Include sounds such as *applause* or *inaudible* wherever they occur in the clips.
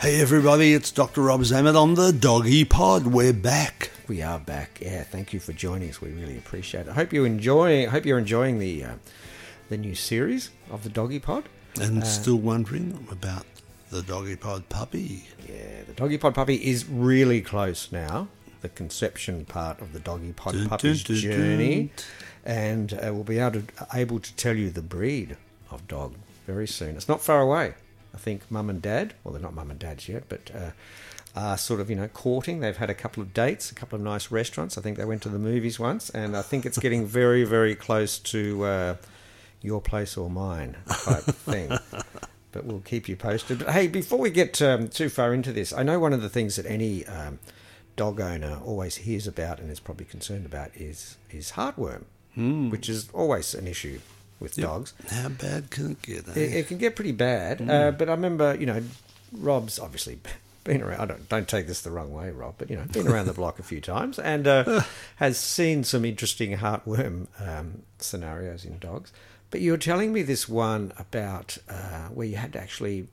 Hey everybody, it's Dr. Rob Zammit on the Doggy Pod. We're back. We are back. Yeah, thank you for joining us. We really appreciate it. I hope you enjoy. I hope you're enjoying the uh, the new series of the Doggy Pod. And still wondering about the Doggy Pod puppy. Yeah, the Doggy Pod puppy is really close now. The conception part of the Doggy Pod Dun, puppy's dun, dun, journey, and uh, we'll be able to able to tell you the breed of dog very soon. It's not far away. I think mum and dad, well, they're not mum and dads yet, but uh, are sort of you know courting. They've had a couple of dates, a couple of nice restaurants. I think they went to the movies once, and I think it's getting very very close to uh, your place or mine type *laughs* thing. But we'll keep you posted. But hey, before we get um, too far into this, I know one of the things that any um, dog owner always hears about and is probably concerned about is is heartworm, which is always an issue with dogs. How bad can it get? eh? It, it can get pretty bad. Uh, but I remember, you know, Rob's obviously *laughs* been around. I don't don't take this the wrong way, Rob, but you know, been around the block a few times and uh, *laughs* has seen some interesting heartworm um, scenarios in dogs. But you were telling me this one about uh, where you had to actually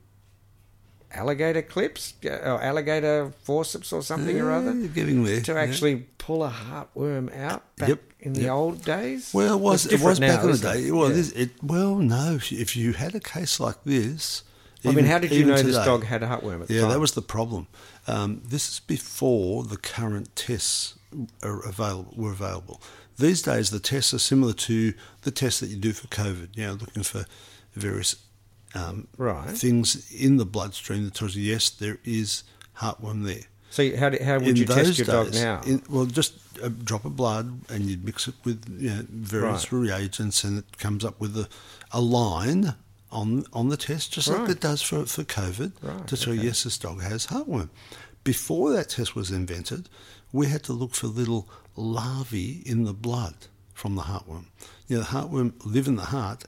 alligator clips or alligator forceps or something or other there, to yeah. actually pull a heartworm out back Yep, in the yep. old days. Well, it was it was different back in the day. it? Well, Yeah. it well no. If you, had a case like this, I mean, how did you even know this dog had a heartworm at the Yeah, time? that was the problem. Um, this is before the current tests are available were available. These days, the tests are similar to the tests that you do for COVID. You know, looking for various um, Right. things in the bloodstream that tells you yes, there is heartworm there. So how, do- how would In you test your dog now? in- well, just a drop of blood, and you'd mix it with you know, various Right. reagents, and it comes up with a, a line on on the test, just like it does for for COVID, Right, to tell you yes, this dog has heartworm. Before that test was invented, we had to look for little larvae in the blood from the heartworm. You know, the heartworm live in the heart,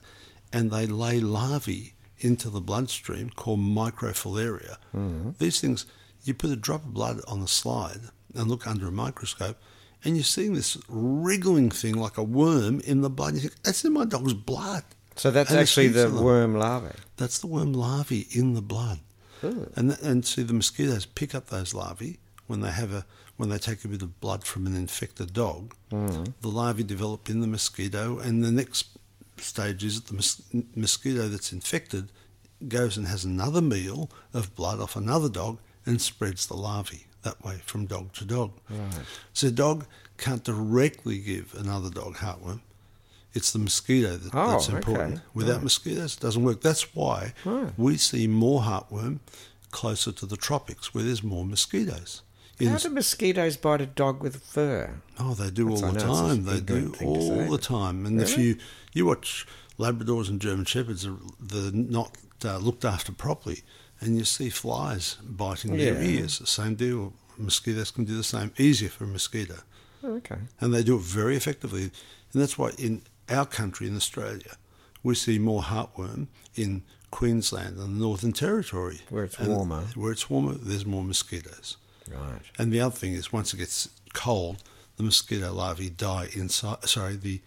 and they lay larvae into the bloodstream called microfilaria. Mm-hmm. These things, you put a drop of blood on a slide and look under a microscope, and you're seeing this wriggling thing like a worm in the blood. You think, that's in my dog's blood. so that's And actually the worm larvae. That's the worm larvae in the blood. And th- and see the mosquitoes pick up those larvae when they have a when they take a bit of blood from an infected dog. The larvae develop in the mosquito, and the next stage is that the mos- mosquito that's infected goes and has another meal of blood off another dog and spreads the larvae that way from dog to dog. So a dog can't directly give another dog heartworm. It's the mosquito that, Oh, that's okay. important. Without mosquitoes, it doesn't work. That's why we see more heartworm closer to the tropics, where there's more mosquitoes. How do mosquitoes bite a dog with fur? oh, they do That's- all the know it's an time. They do all the time. And if you you watch Labradors and German Shepherds are they're not uh, looked after properly, and you see flies biting their Yeah. ears. Same deal. Mosquitoes can do the same. Easier for a mosquito, Oh, okay. and they do it very effectively. And that's why in our country, in Australia, we see more heartworm in Queensland and the Northern Territory, Where it's And warmer. Where it's warmer, there's more mosquitoes. Right. And the other thing is, once it gets cold, the mosquito larvae die inside. Sorry, the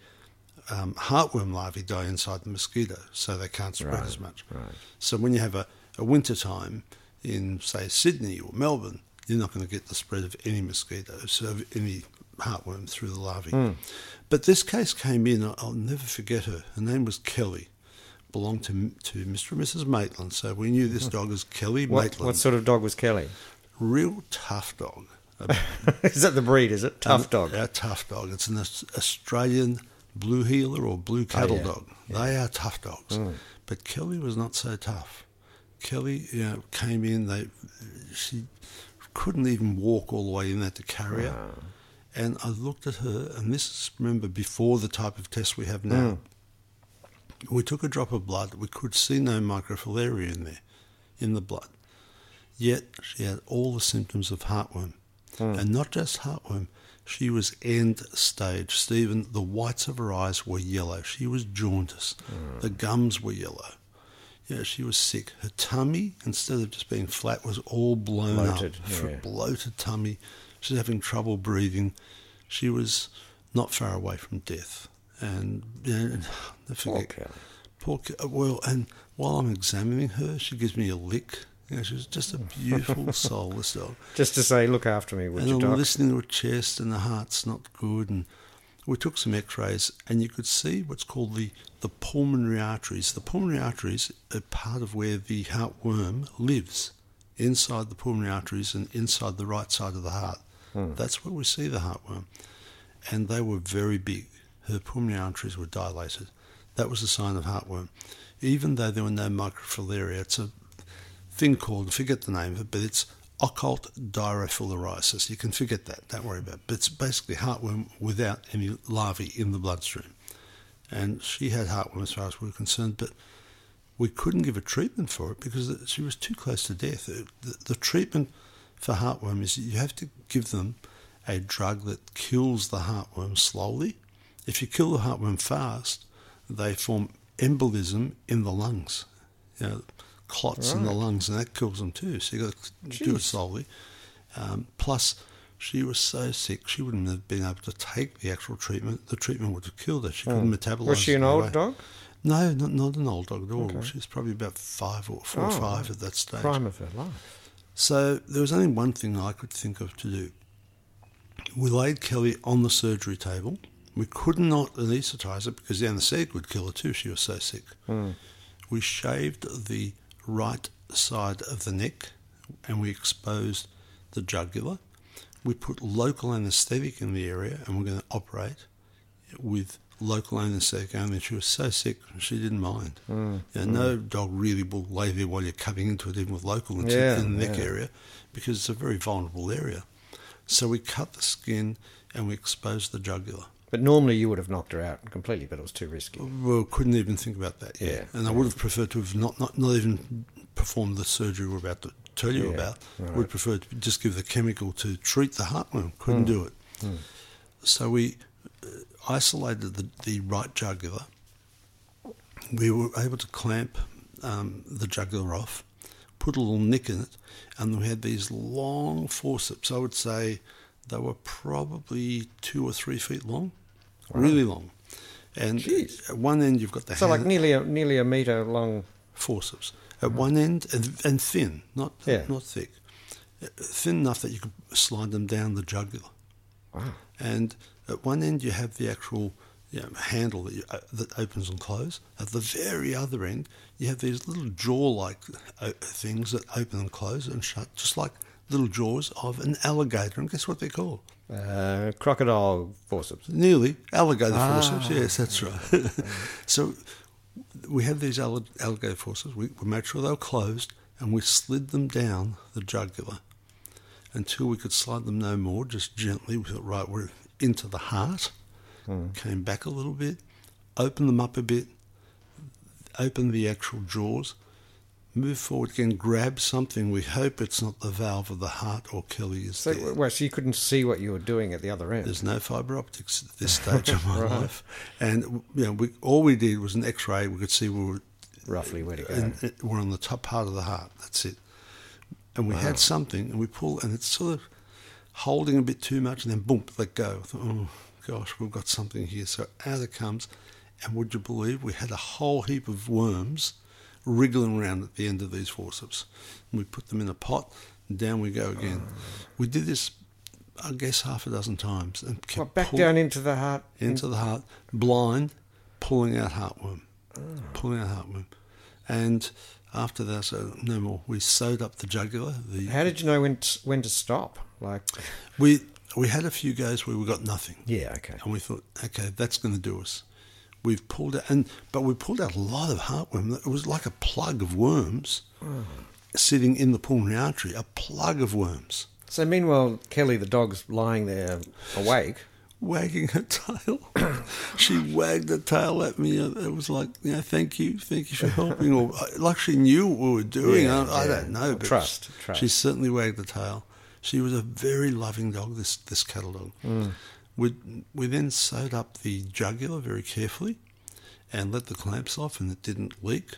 um, heartworm larvae die inside the mosquito, so they can't spread Right, as much. right. So when you have a, a winter time in, say, Sydney or Melbourne, you're not going to get the spread of any mosquitoes, of any heartworm through the larvae. Hmm. But this case came in. I'll- never forget her. Her name was Kelly. Belonged to to Mr. and Mrs. Maitland, so we knew this dog as Kelly Hmm. What, Maitland. what sort of dog was Kelly? Real tough dog. *laughs* Is that the breed? Is it tough um, dog? A tough dog. It's an Australian blue heeler or blue oh, cattle yeah. dog. They are tough dogs. Mm. But Kelly was not so tough. Kelly, you know, came in. They, she couldn't even walk all the way in there to carry her. Ah. And I looked at her, and this is remember before the type of test we have now. Mm. We took a drop of blood. We could see no microfilaria in there, in the blood. Yet she had all the symptoms of heartworm. Hmm. And not just heartworm, she was end stage. Stephen, the whites of her eyes were yellow. She was jaundice. Hmm. The gums were yellow. Yeah, she was sick. Her tummy, instead of just being flat, was all blown Bloated, up. Yeah. Bloated tummy. She was having trouble breathing. She was not far away from death. And, you know, I forget, Kelly. Poor, well, and while I'm examining her, she gives me a lick. You know, she's just a *laughs* beautiful soul, this dog. Just to say, look after me, would and you, Doc? listening to her chest, and the heart's not good. And we took some X-rays, and you could see what's called the the pulmonary arteries. The pulmonary arteries are part of where the heartworm lives, inside the pulmonary arteries and inside the right side of the heart. Hmm. That's where we see the heartworm, and they were very big. Her pulmonary arteries were dilated. That was a sign of heartworm. Even though there were no microfilaria, it's a thing called, forget the name of it, but it's occult dirofilariasis. You can forget that, don't worry about it. But it's basically heartworm without any larvae in the bloodstream. And she had heartworm as far as we were concerned, but we couldn't give a treatment for it because she was too close to death. The, the treatment for heartworm is you have to give them a drug that kills the heartworm slowly. If you kill the heartworm fast, they form embolism in the lungs, you know, clots in the lungs, and that kills them too. So you got to do it slowly. Um, plus, she was so sick she wouldn't have been able to take the actual treatment. The treatment would have killed her. She couldn't metabolize. Hmm. Was she an old way. dog? No, not, not an old dog at all. She was probably about five or four or Oh, five at that stage. Prime of her life. So there was only one thing I could think of to do. We laid Kelly on the surgery table. We could not anaesthetise her because the anaesthetic would kill her too. She was so sick. We shaved the right side of the neck and we exposed the jugular. We put local anaesthetic in the area and we're going to operate with local anaesthetic only. She was so sick, she didn't mind. Hmm. You know, No dog really will lay there while you're cutting into it, even with local in Yeah, in the neck yeah. area, because it's a very vulnerable area. So we cut the skin and we exposed the jugular. But normally you would have knocked her out completely, but it was too risky. Well, couldn't even think about that. Yeah, Yeah, and I would have preferred to have not, not, not even performed the surgery we're about to tell you Yeah, about. right. Would prefer to just give the chemical to treat the heart heartworm. Couldn't Hmm. do it. So we uh, isolated the, the right jugular. We were able to clamp um, the jugular off, put a little nick in it, and we had these long forceps. I would say they were probably two or three feet long, really long. And Jeez. at one end you've got the So like nearly a nearly a meter long. forceps at one end and, and thin, not Yeah. not thick, Uh, thin enough that you could slide them down the jugular. Wow. And at one end you have the actual you know, handle that, you, uh, that opens and closes. At the very other end you have these little jaw-like uh, things that open and close and shut, just like little jaws of an alligator. And guess what they're called? Uh, crocodile forceps. Nearly alligator Ah. forceps. Yes, that's right. *laughs* so we had these alligator forceps. We, we made sure they were closed, and we slid them down the jugular until we could slide them no more. Just gently. We thought, right, we're into the heart. Came back a little bit, opened them up a bit, opened the actual jaws, move forward again, grab something. We hope it's not the valve of the heart or Kelly is So, there. well, so you couldn't see what you were doing at the other end. There's no fibre optics at this *laughs* stage of my life, and you know, we, all we did was an X-ray. We could see we were roughly where to go. and we're on the top part of the heart. That's it. And we had something, and we pull, and it's sort of holding a bit too much, and then boom, let go. Thought, oh gosh, we've got something here. So out it comes, and would you believe we had a whole heap of worms wriggling around at the end of these forceps. And we put them in a pot, and down we go again. We did this, I guess, half a dozen times, and kept What, back pull- down into the heart. into the heart, blind, pulling out heartworm, pulling out heartworm, and after that, so no more. We sewed up the jugular. The How did you know when to, when to stop? Like, we we had a few goes where we got nothing, yeah, okay. and we thought, okay, that's going to do us. We've pulled out, and but we pulled out a lot of heartworm. It was like a plug of worms sitting in the pulmonary artery, a plug of worms. So meanwhile, Kelly the dog's lying there awake. wagging her tail. *coughs* she wagged her tail at me. It was like, you know, thank you, thank you for helping. Or uh, like she knew what we were doing. Yeah, I, I yeah. don't know, but Trust, she, trust. she certainly wagged the tail. She was a very loving dog. This this cattle dog. Mm. We we then sewed up the jugular very carefully, and let the clamps off, and it didn't leak.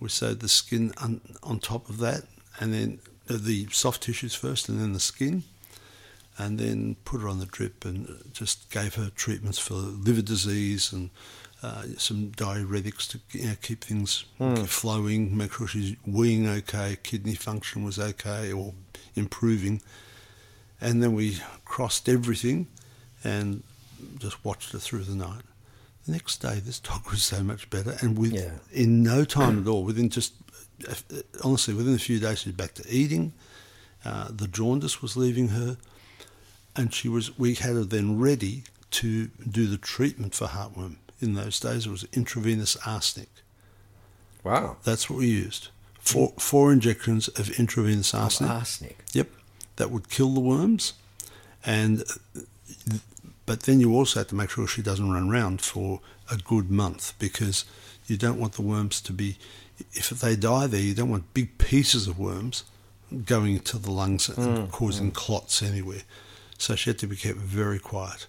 We sewed the skin on, on top of that, and then uh, the soft tissues first, and then the skin and then put her on the drip and just gave her treatments for liver disease and uh, some diuretics to you know, keep things flowing, make sure she's weeing okay, kidney function was okay or improving. And then we crossed everything and just watched her through the night. The next day, this dog was so much better, and with Yeah. in no time at all, within just honestly within a few days, she was back to eating. Uh, the jaundice was leaving her, and she was. We had her then ready to do the treatment for heartworm. In those days, it was intravenous arsenic. Wow. That's what we used. Four, four injections of intravenous arsenic. Arsenic. Yep, that would kill the worms, and but then you also have to make sure she doesn't run around for a good month because you don't want the worms to be. If they die there, you don't want big pieces of worms going into the lungs and hmm, causing hmm. clots anywhere. So she had to be kept very quiet.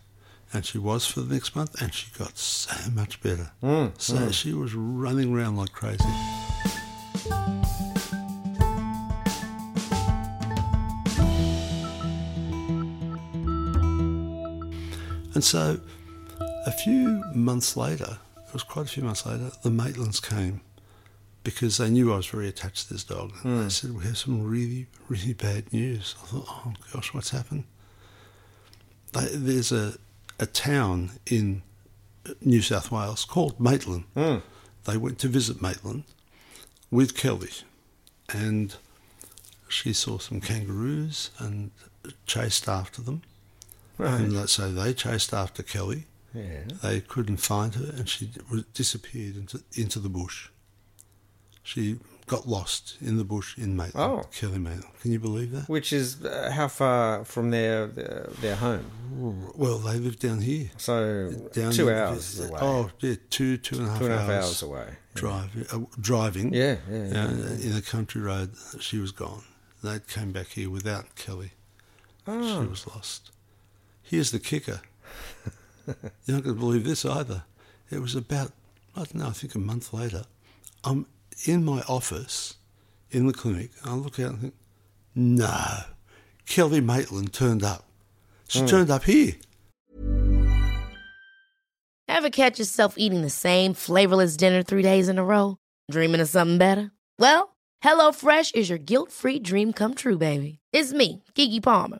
And she was for the next month, and she got so much better. Hmm, so she was running around like crazy. And so a few months later, it was quite a few months later, the Maitlands came because they knew I was very attached to this dog. And they hmm. said, We have some really, really bad news. I thought, Oh gosh, what's happened? They, there's a, a town in New South Wales called Maitland. Hmm. They went to visit Maitland with Kelly and she saw some kangaroos and chased after them. And that- so they chased after Kelly. Yeah. They couldn't find her, and she disappeared into into the bush. She got lost in the bush in Maitland, Oh. Kelly Maitland. Can you believe that? Which is uh, how far from their their, their home? Well, they live down here. So Down two in- hours away. Oh, yeah, two two and a half, two and a half hours, hours away. Drive, uh, driving. Yeah, yeah, yeah, uh, In a country road, she was gone. They came back here without Kelly. Oh. She was lost. Here's the kicker. You're not going to believe this either. It was about, I don't know, I think a month later. I'm in my office in the clinic. I look out and think, no, Kelly Maitland turned up. She hmm. turned up here. Ever catch yourself eating the same flavorless dinner three days in a row? Dreaming of something better? Well, HelloFresh is your guilt free dream come true, baby. It's me, Keke Palmer.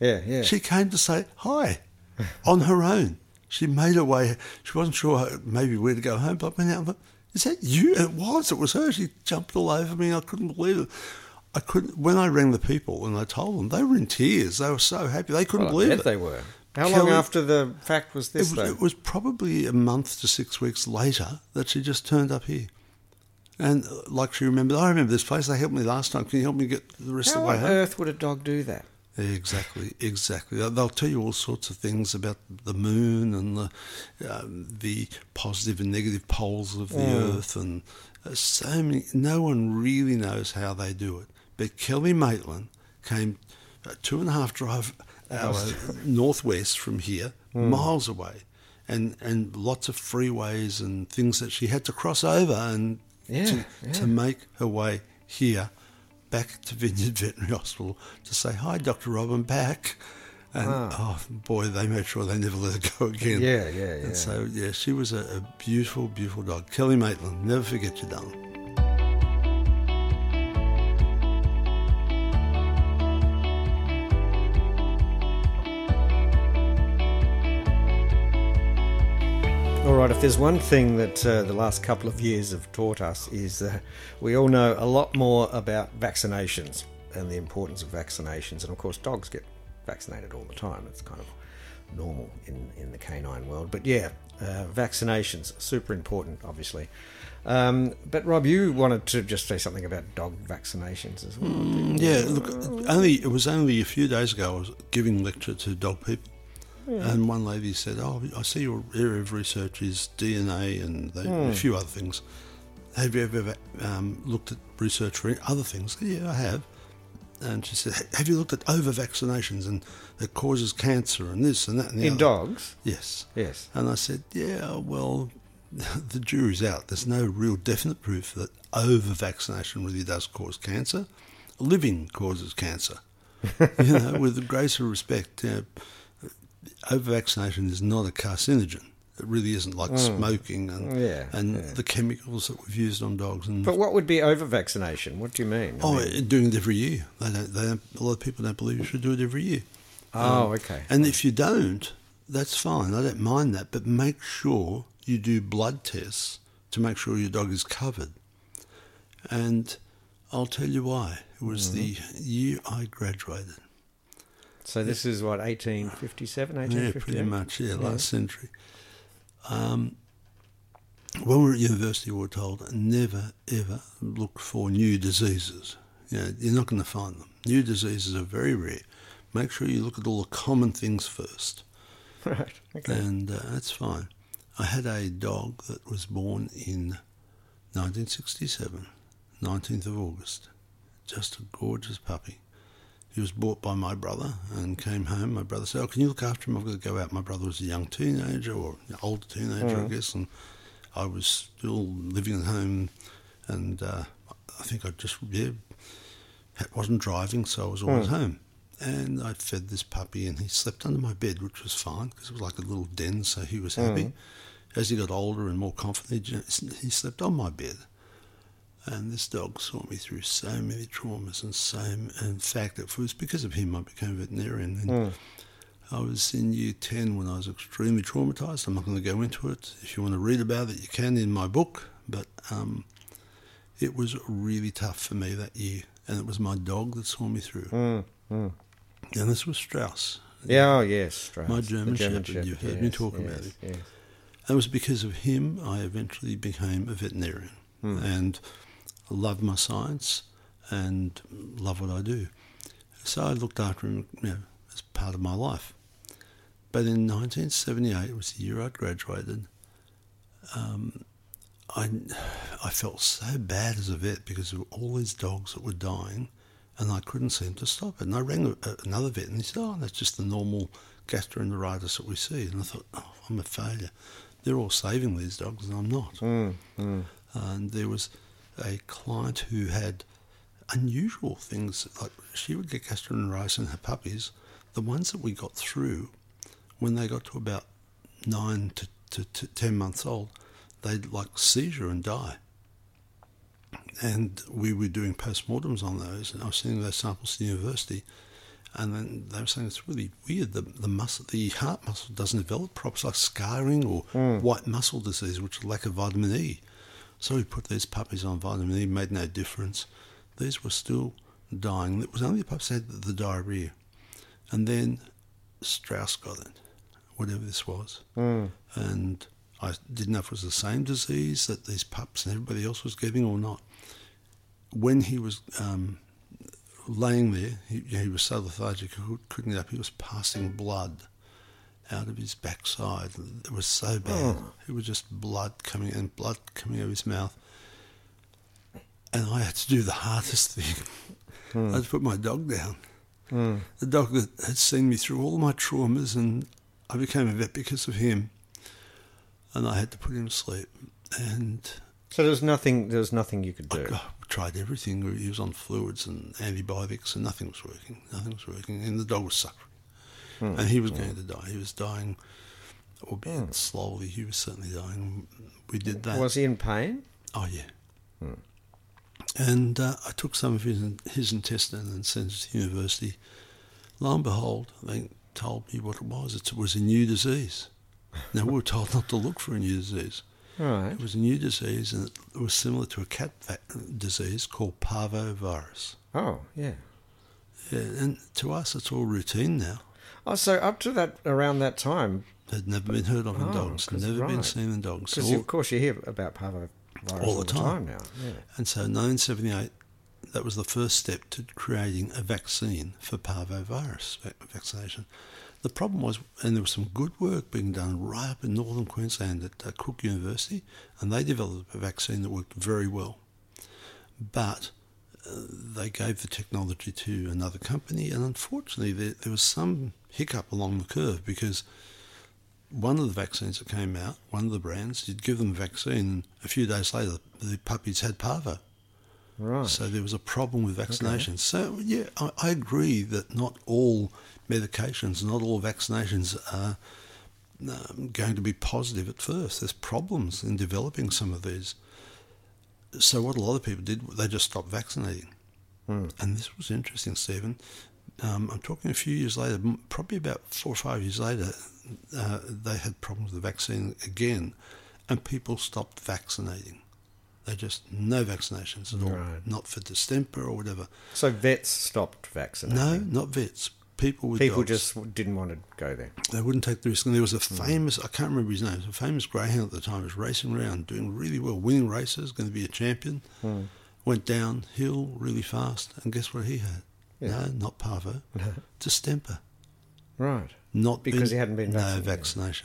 Yeah, yeah. She came to say hi *laughs* on her own. She made her way. She wasn't sure maybe where to go home, but I went out and thought, is that you? It was. It was her. She jumped all over me. I couldn't believe it. I couldn't. When I rang the people and I told them, they were in tears. They were so happy. They couldn't Well, I believe bet it. they were. How long after the fact was It this, was, it was probably a month to six weeks later that she just turned up here. And uh, like she remembered, I remember this place. They helped me last time. Can you help me get the rest How of the way home? How on earth would a dog do that? Exactly, exactly. They'll- tell you all sorts of things about the moon and the um, the positive and negative poles of the Earth, and uh, so many. No one really knows how they do it. But Kelly Maitland came a two and a half drive hours *laughs* northwest from here, miles away, and and lots of freeways and things that she had to cross over and Yeah, to, yeah. to make her way here back to Vineyard Veterinary Hospital to say, Hi, Dr. Robin I'm back. And ah. oh boy, they made sure they never let her go again. Yeah, yeah, yeah. And so, yeah, she was a, a beautiful, beautiful dog. Kelly Maitland, never forget your darling. All right, if there's one thing that uh, the last couple of years have taught us is we all know a lot more about vaccinations and the importance of vaccinations. And of course, dogs get vaccinated all the time. It's kind of normal in, in the canine world. But yeah, uh, vaccinations, super important, obviously. Um, but Rob, you wanted to just say something about dog vaccinations as well. Mm, Yeah, look, only it was only a few days ago I was giving lecture to dog people, and one lady said, "Oh, I see your area of research is DNA and they, a few other things. Have you ever um, looked at research for other things?" Yeah, I have. And she said, "Have you looked at over vaccinations and it causes cancer and this and that and the In other?" dogs? Yes. Yes. And I said, yeah, well, *laughs* the jury's out. There's no real definite proof that over vaccination really does cause cancer. Living causes cancer. *laughs* you know, with the greatest of respect, you know, over vaccination is not a carcinogen. It really isn't like smoking and Mm. Yeah, and yeah. the chemicals that we've used on dogs. And But what would be over vaccination? What do you mean? I oh, mean- doing it every year. They don't. They don't. A lot of people don't believe you should do it every year. oh, okay. And if you don't, that's fine. I don't mind that. But make sure you do blood tests to make sure your dog is covered. And I'll tell you why. It was the year I graduated. So this is what 1857, Yeah, pretty much. Yeah, last century. Um, when we were at university, we were told never ever look for new diseases. You know, you're not going to find them. New diseases are very rare. Make sure you look at all the common things first. *laughs* Right. Okay. and uh, that's fine. I had a dog that was born in 1967, 19th of August. Just a gorgeous puppy. He was bought by my brother and came home. My brother said, "Oh, can you look after him? I've got to go out." My brother was a young teenager or older teenager, I mm. guess, and I was still living at home. And uh, I think I just yeah wasn't driving, so I was always mm. home. And I fed this puppy, and he slept under my bed, which was fine because it was like a little den, so he was happy. Mm. As he got older and more confident, he slept on my bed. And this dog saw me through so many traumas, and so in fact, it was because of him I became a veterinarian. And hmm. I was in year 10 when I was extremely traumatized. I'm not going to go into it. If you want to read about it, you can in my book. But um, it was really tough for me that year. And it was my dog that saw me through. Hmm, hmm. And this was Strauss. Yeah, oh, yes. Strauss, My the German Shepherd, you've heard me talk about yes, it. yes. And it was because of him I eventually became a veterinarian and love my science and love what I do. So I looked after him you know, as part of my life. But in 1978, it was the year I graduated, um, I, I felt so bad as a vet because of all these dogs that were dying and I couldn't seem to stop it. And I rang another vet and he said, oh, that's just the normal gastroenteritis that we see. And I thought, oh, I'm a failure. They're all saving these dogs and I'm not. And there was a client who had unusual things. Like she would get gastroenteritis in her puppies. The ones that we got through, when they got to about nine to, to, to ten months old, they'd like seizure and die. And we were doing postmortems on those, and I was sending those samples to the university. And then they were saying it's really weird. The the muscle, the heart muscle doesn't develop properly. Like scarring or hmm. white muscle disease, which is lack of vitamin E. So we put these puppies on vitamin E, made no difference. These were still dying. It was only the puppies that had the diarrhea. And then Strauss got it, whatever this was. And I didn't know if it was the same disease that these pups and everybody else was getting or not. When he was um, laying there, he, he was so lethargic, he could- couldn't get up. He was passing blood out of his backside. It was so bad. Oh. It was just blood coming and blood coming out of his mouth. And I had to do the hardest thing. Hmm. I had to put my dog down. Hmm. The dog that had seen me through all my traumas, and I became a vet because of him. And I had to put him to sleep. And So there was nothing. There was nothing you could I do. got- tried everything. He was on fluids and antibiotics, and nothing was working. Nothing was working, and the dog was suffering. Hmm. And he was going hmm. to die. He was dying, albeit hmm. slowly. He was certainly dying. We did that. Was he in pain? Oh yeah. And uh, I took some of his his intestine and sent it to the university. Lo and behold, they told me what it was. It was a new disease. Now we were told not to look for a new disease. Right. It was a new disease, and it was similar to a cat disease called parvovirus. Oh, yeah. Yeah, and to us, it's all routine now. Oh, so up to that around that time, Had never been heard of in Oh, dogs. Never been seen in dogs. Because of course you hear about parvovirus all the time. now. Yeah. And so 1978, that was the first step to creating a vaccine for parvovirus vac- vaccination. The problem was, and there was some good work being done right up in northern Queensland at uh, Cook University, and they developed a vaccine that worked very well. But uh, they gave the technology to another company, and unfortunately, there, there was some hiccup along the curve because one of the vaccines that came out, one of the brands, you'd give them a vaccine, a few days later, the puppies had parvo. Right. So there was a problem with vaccinations. So yeah, I, I agree that not all medications, not all vaccinations are um, going to be positive at first. There's problems in developing some of these. So what a lot of people did, they just stopped vaccinating. And this was interesting, Stephen. Um, I'm talking a few years later, probably about four or five years later, uh, they had problems with the vaccine again, and people stopped vaccinating. They just no vaccinations at all, Right. not for distemper or whatever. So vets stopped vaccinating. No, not vets. People with People dogs. just didn't want to go there. they wouldn't take the risk. And there was a famous, I can't remember his name, a famous greyhound at the time, was racing around, doing really well, winning races, going to be a champion. Went downhill really fast, and guess what he had? Yeah. No, not parvo, distemper. *laughs* Right. Not Because he hadn't been no vaccinated.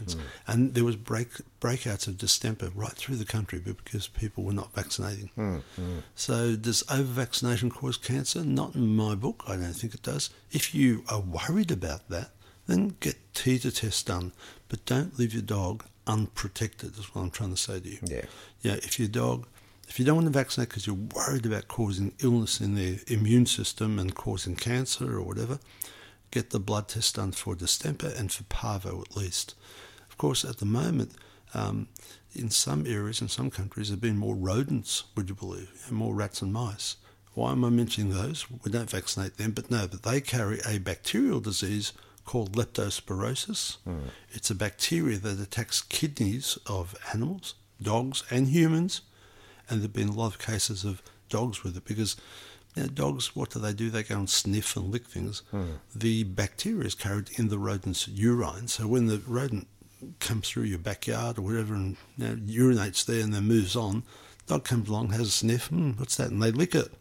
vaccinations, hmm. and there was break breakouts of distemper right through the country because people were not vaccinating. Hmm, hmm. So does over vaccination cause cancer? Not in my book. I don't think it does. If you are worried about that, then get titre tests done, but don't leave your dog unprotected. Is what I'm trying to say to you. Yeah. Yeah. If your dog, if you don't want to vaccinate because you're worried about causing illness in their immune system and causing cancer or whatever, get the blood test done for distemper and for parvo at least. Of course, at the moment, um, in some areas, in some countries, there have been more rodents, would you believe, and more rats and mice. Why am I mentioning those? We don't vaccinate them, but no, but they carry a bacterial disease called leptospirosis. It's a bacteria that attacks kidneys of animals, dogs, and humans. And there have been a lot of cases of dogs with it because you know, dogs, what do they do? They go and sniff and lick things. The bacteria is carried in the rodent's urine. So when the rodent comes through your backyard or whatever and you know, urinates there and then moves on, dog comes along, has a sniff, hmm, what's that? And they lick it.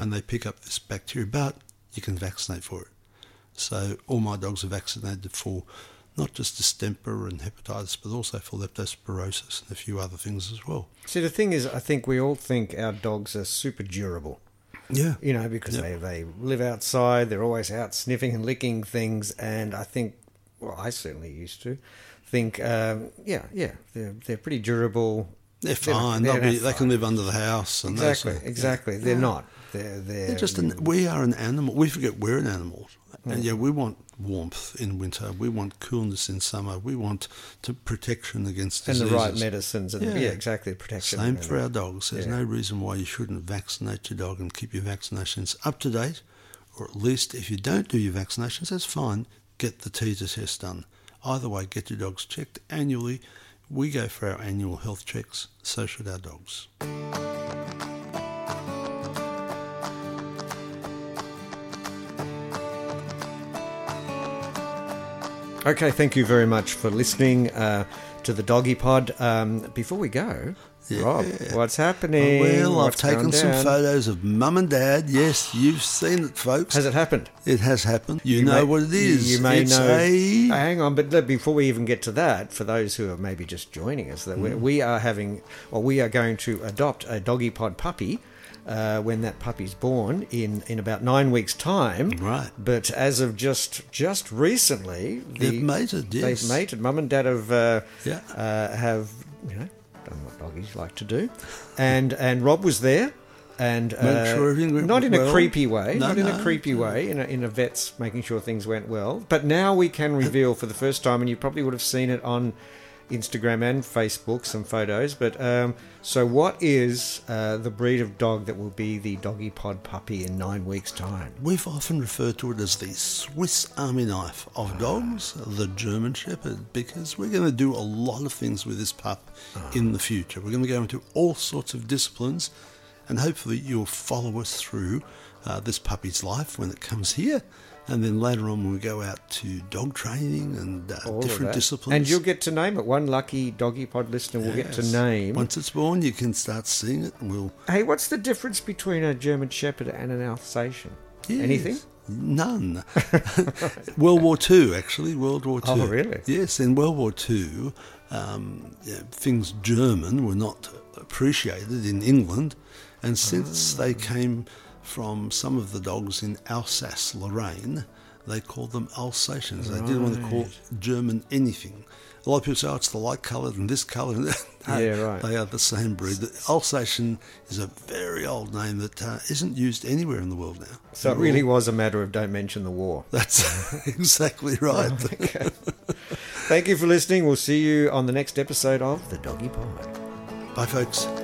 And they pick up this bacteria. But you can vaccinate for it. So all my dogs are vaccinated for not just distemper and hepatitis, but also for leptospirosis and a few other things as well. See, the thing is, I think we all think our dogs are super durable. Yeah. You know, because Yep. they, they live outside, they're always out sniffing and licking things, and I think, well, I certainly used to think, um, yeah, yeah, they're they're pretty durable. They're They're fine. they're They'll be, they can live under the house. And Exactly, exactly. They're not. They're they're, They're just an, we are an animal. We forget we're an animal. And yeah, we want warmth in winter. We want coolness in summer. We want to protection against and the right medicines and yeah, exactly protection. Same for our dogs. There's Yeah. no reason why you shouldn't vaccinate your dog and keep your vaccinations up to date, or at least if you don't do your vaccinations, that's fine. Get the titre test done. Either way, get your dogs checked annually. We go for our annual health checks. So should our dogs. Okay, thank you very much for listening uh, to the Doggy Pod. Um, before we go, Rob, what's happening? Well, I've taken some photos of mum and dad. Yes, you've seen it, folks. Has it happened? It has happened. You, know may- what it is. You may it's know. A, Hang on, but look, before we even get to that, for those who are maybe just joining us, that we, Mm. we are having, or we are going to adopt a doggy pod puppy. Uh, when that puppy's born in, in about nine weeks' time, Right. But as of just just recently, the- They've mated, yes. They've mated. Mum and Dad have uh, Yeah. uh, have you know done what doggies like to do, and and Rob was there, and uh, sure not in a creepy way, No, not in a creepy way, in a, in a vet's making sure things went well. But now we can reveal for the first time, and you probably would have seen it on Instagram and Facebook, some photos. But um, so, what is uh, the breed of dog that will be the doggy pod puppy in nine weeks' time? We've often referred to it as the Swiss Army knife of dogs, the German Shepherd, because we're going to do a lot of things with this pup in the future. We're going to go into all sorts of disciplines, and hopefully you'll follow us through uh, this puppy's life when it comes here. And then later on, we go out to dog training and uh, different disciplines. And you'll get to name it. One lucky doggy pod listener will get to Yes. name. Once it's born, you can start seeing it, and we'll Hey, what's the difference between a German Shepherd and an Alsatian? Anything? None. *laughs* World War Two, actually. World War Two. Oh, really? Yes, in World War Two, um, yeah, things German were not appreciated in England, and since Ah. they came from some of the dogs in Alsace, Lorraine, they called them Alsatians. They didn't want to call German anything. A lot of people say, oh, it's the light coloured and this colour. *laughs* No, Yeah, right. They are the same breed. The Alsatian is a very old name that uh, isn't used anywhere in the world now. So it really was a matter of don't mention the war. That's *laughs* exactly *laughs* right. Thank you for listening. We'll see you on the next episode of The Doggy Pod. Bye, folks.